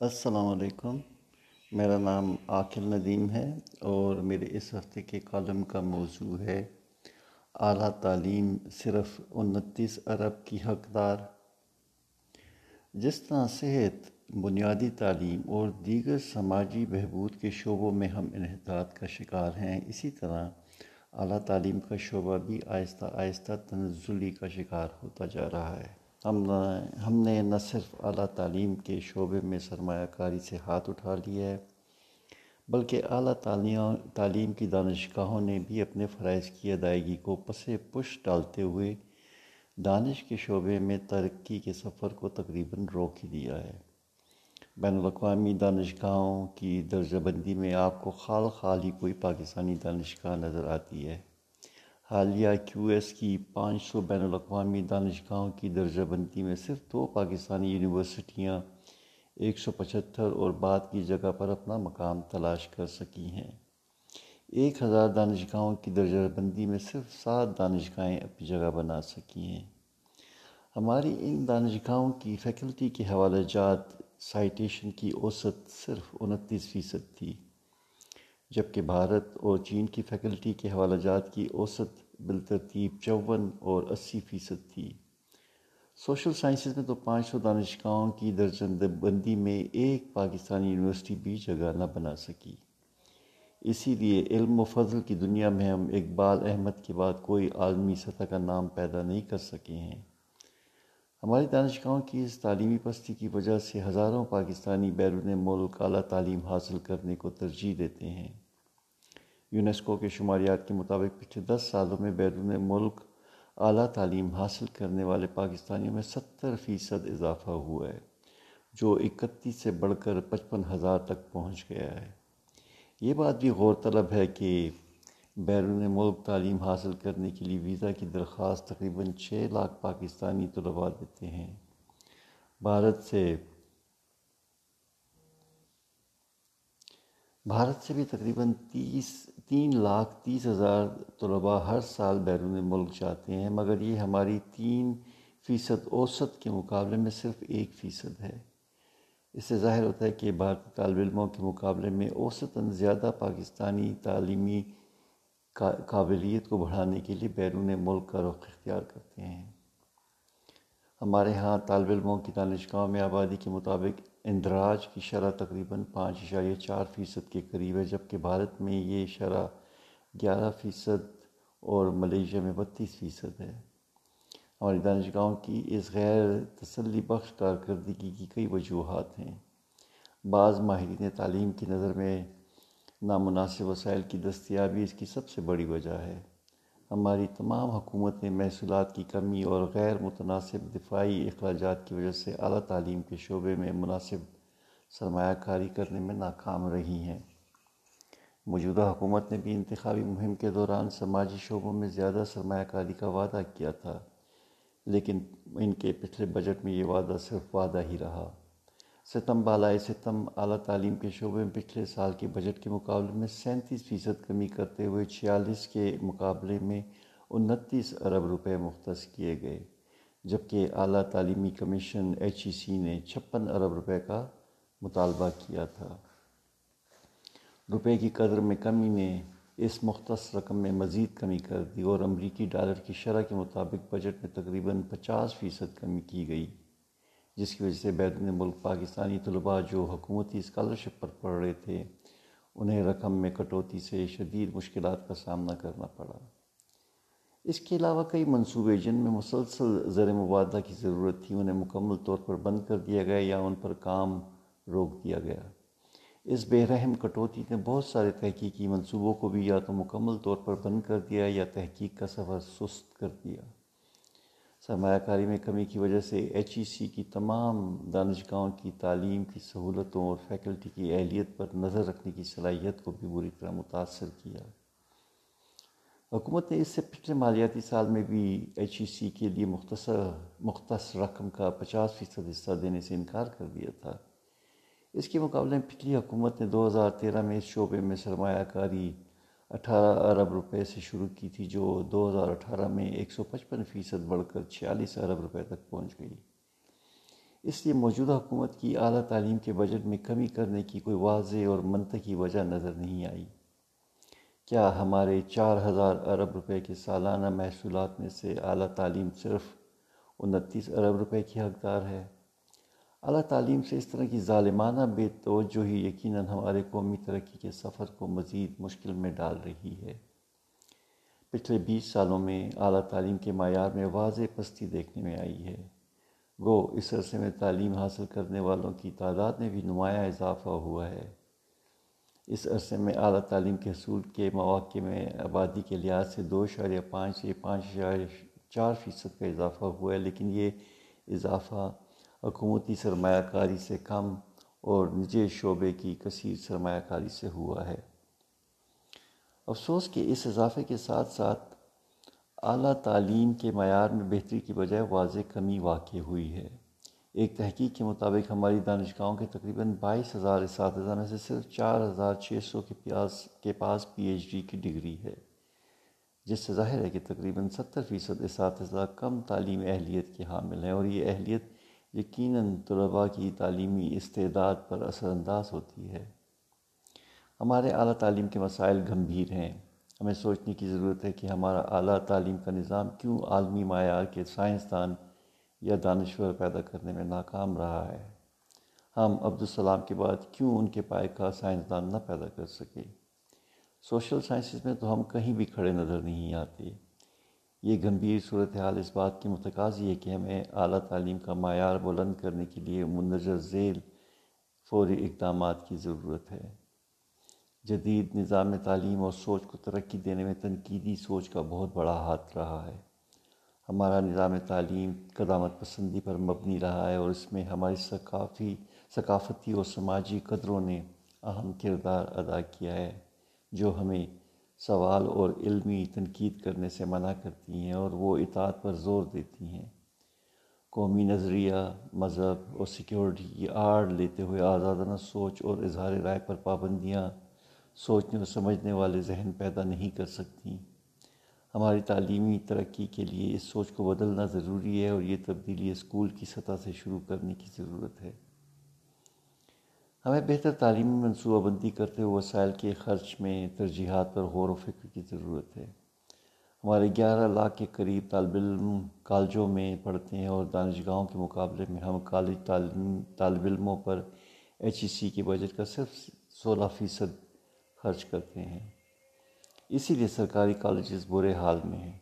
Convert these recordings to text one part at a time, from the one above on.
السلام علیکم۔ میرا نام عاقل ندیم ہے اور میرے اس ہفتے کے کالم کا موضوع ہے اعلیٰ تعلیم صرف انتیس ارب کی حقدار۔ جس طرح صحت، بنیادی تعلیم اور دیگر سماجی بہبود کے شعبوں میں ہم انحطاط کا شکار ہیں، اسی طرح اعلیٰ تعلیم کا شعبہ بھی آہستہ آہستہ تنزلی کا شکار ہوتا جا رہا ہے۔ ہم ہم نے نہ صرف اعلیٰ تعلیم کے شعبے میں سرمایہ کاری سے ہاتھ اٹھا لیا ہے، بلکہ اعلیٰ تعلیم تعلیم کی دانشگاہوں نے بھی اپنے فرائض کی ادائیگی کو پس پش ڈالتے ہوئے دانش کے شعبے میں ترقی کے سفر کو تقریباً روک ہی دیا ہے۔ بین الاقوامی دانشگاہوں کی درجہ بندی میں آپ کو خال خال ہی کوئی پاکستانی دانشگاہ نظر آتی ہے۔ حالیہ کیو ایس کی پانچ سو بین الاقوامی دانشگاہوں کی درجہ بندی میں صرف دو پاکستانی یونیورسٹیاں ایک سو پچہتر اور بعد کی جگہ پر اپنا مقام تلاش کر سکی ہیں۔ ایک ہزار دانشگاہوں کی درجہ بندی میں صرف سات دانشگاہیں اپنی جگہ بنا سکی ہیں۔ ہماری ان دانشگاہوں کی فیکلٹی کے حوالہ جات سائٹیشن کی اوسط صرف انتیس فیصد تھی۔ جبکہ بھارت اور چین کی فیکلٹی کے حوالہ جات کی اوسط بالترتیب چون اور اسی فیصد تھی۔ سوشل سائنسز میں تو پانچ سو دانشگاہوں کی درجن بندی میں ایک پاکستانی یونیورسٹی بھی جگہ نہ بنا سکی۔ اسی لیے علم و فضل کی دنیا میں ہم اقبال احمد کے بعد کوئی عالمی سطح کا نام پیدا نہیں کر سکے ہیں۔ ہماری دانشگاہوں کی اس تعلیمی پستی کی وجہ سے ہزاروں پاکستانی بیرون ملک اعلیٰ تعلیم حاصل کرنے کو ترجیح دیتے ہیں۔ یونیسکو کے شماریات کے مطابق پچھلے دس سالوں میں بیرون ملک اعلیٰ تعلیم حاصل کرنے والے پاکستانیوں میں ستر فیصد اضافہ ہوا ہے، جو اکتیس سے بڑھ کر پچپن ہزار تک پہنچ گیا ہے۔ یہ بات بھی غور طلب ہے کہ بیرون ملک تعلیم حاصل کرنے کے لیے ویزا کی درخواست تقریباً چھ لاکھ پاکستانی طلباء دیتے ہیں۔ بھارت سے بھارت سے بھی تقریباً تیس، تین لاکھ تیس ہزار طلباء ہر سال بیرون ملک جاتے ہیں، مگر یہ ہماری تین فیصد اوسط کے مقابلے میں صرف ایک فیصد ہے۔ اس سے ظاہر ہوتا ہے کہ بھارتی طالب علموں کے مقابلے میں اوسطاً زیادہ پاکستانی تعلیمی قابلیت کو بڑھانے کے لیے بیرون ملک کا رخ اختیار کرتے ہیں۔ ہمارے ہاں طالب علموں کی دانشگاہوں میں آبادی کے مطابق اندراج کی شرح تقریباً پانچ اشاریہ چار فیصد کے قریب ہے، جبکہ بھارت میں یہ شرح گیارہ فیصد اور ملیشیا میں بتیس فیصد ہے۔ ہماری دانشگاہوں کی اس غیر تسلی بخش کارکردگی کی کئی وجوہات ہیں۔ بعض ماہرین تعلیم کی نظر میں نامناسب وسائل کی دستیابی اس کی سب سے بڑی وجہ ہے۔ ہماری تمام حکومتیں محصولات کی کمی اور غیر متناسب دفاعی اخراجات کی وجہ سے اعلیٰ تعلیم کے شعبے میں مناسب سرمایہ کاری کرنے میں ناکام رہی ہیں۔ موجودہ حکومت نے بھی انتخابی مہم کے دوران سماجی شعبوں میں زیادہ سرمایہ کاری کا وعدہ کیا تھا، لیکن ان کے پچھلے بجٹ میں یہ وعدہ صرف وعدہ ہی رہا۔ ستم بالائے ستم اعلیٰ تعلیم کے شعبے میں پچھلے سال کے بجٹ کے مقابلے میں سینتیس فیصد کمی کرتے ہوئے چھیالیس کے مقابلے میں انتیس ارب روپے مختص کیے گئے، جبکہ اعلیٰ تعلیمی کمیشن ایچ ای سی نے چھپن ارب روپے کا مطالبہ کیا تھا۔ روپے کی قدر میں کمی نے اس مختص رقم میں مزید کمی کر دی اور امریکی ڈالر کی شرح کے مطابق بجٹ میں تقریباً پچاس فیصد کمی کی گئی۔ جس کی وجہ سے بیرون ملک پاکستانی طلباء جو حکومتی اسکالرشپ پر پڑھ رہے تھے، انہیں رقم میں کٹوتی سے شدید مشکلات کا سامنا کرنا پڑا۔ اس کے علاوہ کئی منصوبے جن میں مسلسل زر مبادلہ کی ضرورت تھی، انہیں مکمل طور پر بند کر دیا گیا یا ان پر کام روک دیا گیا۔ اس بے رحم کٹوتی نے بہت سارے تحقیقی منصوبوں کو بھی یا تو مکمل طور پر بند کر دیا یا تحقیق کا سفر سست کر دیا۔ سرمایہ کاری میں کمی کی وجہ سے ایچ ای سی کی تمام دانشگاہوں کی تعلیم کی سہولتوں اور فیکلٹی کی اہلیت پر نظر رکھنے کی صلاحیت کو بھی بری طرح متاثر کیا۔ حکومت نے اس سے پچھلے مالیاتی سال میں بھی ایچ ای سی کے لیے مختصر، مختص رقم کا پچاس فیصد حصہ دینے سے انکار کر دیا تھا۔ اس کے مقابلے میں پچھلی حکومت نے دو ہزار تیرہ میں اس شعبے میں سرمایہ کاری اٹھارہ ارب روپے سے شروع کی تھی، جو دو ہزار اٹھارہ میں ایک سو پچپن فیصد بڑھ کر چھیالیس ارب روپے تک پہنچ گئی۔ اس لیے موجودہ حکومت کی اعلیٰ تعلیم کے بجٹ میں کمی کرنے کی کوئی واضح اور منطقی وجہ نظر نہیں آئی۔ کیا ہمارے چار ہزار ارب روپے کے سالانہ محصولات میں سے اعلیٰ تعلیم صرف انتیس ارب روپے کی حقدار ہے؟ اعلیٰ تعلیم سے اس طرح کی ظالمانہ بے توجہی یقیناً ہمارے قومی ترقی کے سفر کو مزید مشکل میں ڈال رہی ہے۔ پچھلے بیس سالوں میں اعلیٰ تعلیم کے معیار میں واضح پستی دیکھنے میں آئی ہے۔ گو، اس عرصے میں تعلیم حاصل کرنے والوں کی تعداد میں بھی نمایاں اضافہ ہوا ہے۔ اس عرصے میں اعلیٰ تعلیم کے حصول کے مواقع میں آبادی کے لحاظ سے دو اشاریہ پانچ سے پانچ اشاریہ چار فیصد کا اضافہ ہوا ہے، لیکن یہ اضافہ حکومتی سرمایہ کاری سے کم اور نجی شعبے کی کثیر سرمایہ کاری سے ہوا ہے۔ افسوس کہ اس اضافے کے ساتھ ساتھ اعلیٰ تعلیم کے معیار میں بہتری کی بجائے واضح کمی واقع ہوئی ہے۔ ایک تحقیق کے مطابق ہماری دانشگاہوں کے تقریباً بائیس ہزار اساتذہ میں سے صرف چار ہزار چھ سو کے پیاس کے پاس پی ایچ ڈی کی ڈگری ہے، جس سے ظاہر ہے کہ تقریباً ستر فیصد اساتذہ کم تعلیم اہلیت کے حامل ہیں اور یہ اہلیت یقیناً طلباء کی تعلیمی استعداد پر اثر انداز ہوتی ہے۔ ہمارے اعلیٰ تعلیم کے مسائل گمبھیر ہیں۔ ہمیں سوچنے کی ضرورت ہے کہ ہمارا اعلیٰ تعلیم کا نظام کیوں عالمی معیار کے سائنسدان یا دانشور پیدا کرنے میں ناکام رہا ہے۔ ہم عبدالسلام کے بعد کیوں ان کے پائے کا سائنسدان نہ پیدا کر سکے؟ سوشل سائنسز میں تو ہم کہیں بھی کھڑے نظر نہیں آتے۔ یہ گمبھیر صورتحال اس بات کی متقاضی ہے کہ ہمیں اعلیٰ تعلیم کا معیار بلند کرنے کے لیے مندرجہ ذیل فوری اقدامات کی ضرورت ہے۔ جدید نظام تعلیم اور سوچ کو ترقی دینے میں تنقیدی سوچ کا بہت بڑا ہاتھ رہا ہے۔ ہمارا نظام تعلیم قدامت پسندی پر مبنی رہا ہے اور اس میں ہماری ثقافی، ثقافتی اور سماجی قدروں نے اہم کردار ادا کیا ہے، جو ہمیں سوال اور علمی تنقید کرنے سے منع کرتی ہیں اور وہ اطاعت پر زور دیتی ہیں۔ قومی نظریہ، مذہب اور سیکیورٹی کی آڑ لیتے ہوئے آزادانہ سوچ اور اظہار رائے پر پابندیاں سوچنے اور سمجھنے والے ذہن پیدا نہیں کر سکتی۔ ہماری تعلیمی ترقی کے لیے اس سوچ کو بدلنا ضروری ہے اور یہ تبدیلی اسکول کی سطح سے شروع کرنے کی ضرورت ہے۔ ہمیں بہتر تعلیمی منصوبہ بندی کرتے ہوئے وسائل کے خرچ میں ترجیحات پر غور و فکر کی ضرورت ہے۔ ہمارے گیارہ لاکھ کے قریب طالب علم کالجوں میں پڑھتے ہیں اور دانشگاہوں کے مقابلے میں ہم کالج تعلیم طالب علموں پر ایچ ای سی کے بجٹ کا صرف سولہ فیصد خرچ کرتے ہیں۔ اسی لیے سرکاری کالجز برے حال میں ہیں۔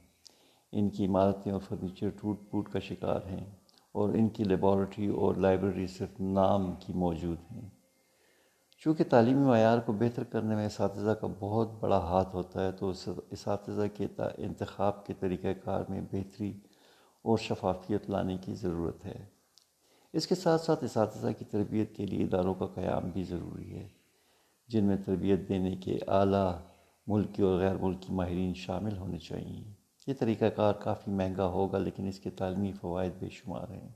ان کی عمارتیں اور فرنیچر ٹوٹ پوٹ کا شکار ہیں اور ان کی لیبارٹری اور لائبریری صرف نام کی موجود ہیں۔ چونکہ تعلیمی معیار کو بہتر کرنے میں اساتذہ کا بہت بڑا ہاتھ ہوتا ہے، تو اساتذہ کے انتخاب کے طریقہ کار میں بہتری اور شفافیت لانے کی ضرورت ہے۔ اس کے ساتھ ساتھ اساتذہ کی تربیت کے لیے اداروں کا قیام بھی ضروری ہے، جن میں تربیت دینے کے اعلیٰ ملکی اور غیر ملکی ماہرین شامل ہونے چاہئیں۔ یہ طریقہ کار کافی مہنگا ہوگا، لیکن اس کے تعلیمی فوائد بے شمار ہیں۔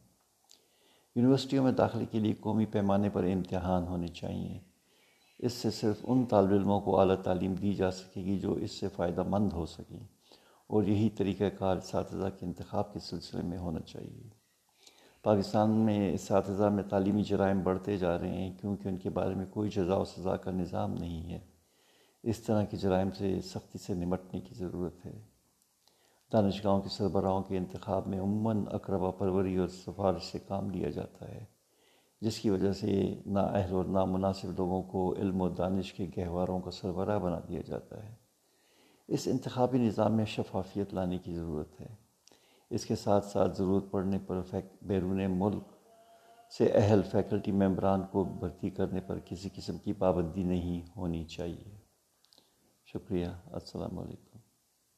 یونیورسٹیوں میں داخلے کے لیے قومی پیمانے پر امتحان ہونے چاہئیں۔ اس سے صرف ان طالب علموں کو اعلیٰ تعلیم دی جا سکے گی جو اس سے فائدہ مند ہو سکیں اور یہی طریقہ کار اساتذہ کے انتخاب کے سلسلے میں ہونا چاہیے۔ پاکستان میں اساتذہ میں تعلیمی جرائم بڑھتے جا رہے ہیں کیونکہ ان کے بارے میں کوئی جزا و سزا کا نظام نہیں ہے۔ اس طرح کے جرائم سے سختی سے نمٹنے کی ضرورت ہے۔ دانشگاہوں کے سربراہوں کے انتخاب میں عموماً اقربا پروری اور سفارش سے کام لیا جاتا ہے۔ جس کی وجہ سے نااہل اور نامناسب لوگوں کو علم و دانش کے گہواروں کا سربراہ بنا دیا جاتا ہے۔ اس انتخابی نظام میں شفافیت لانے کی ضرورت ہے۔ اس کے ساتھ ساتھ ضرورت پڑنے پر بیرون ملک سے اہل فیکلٹی ممبران کو بھرتی کرنے پر کسی قسم کی پابندی نہیں ہونی چاہیے۔ شکریہ۔ السلام علیکم۔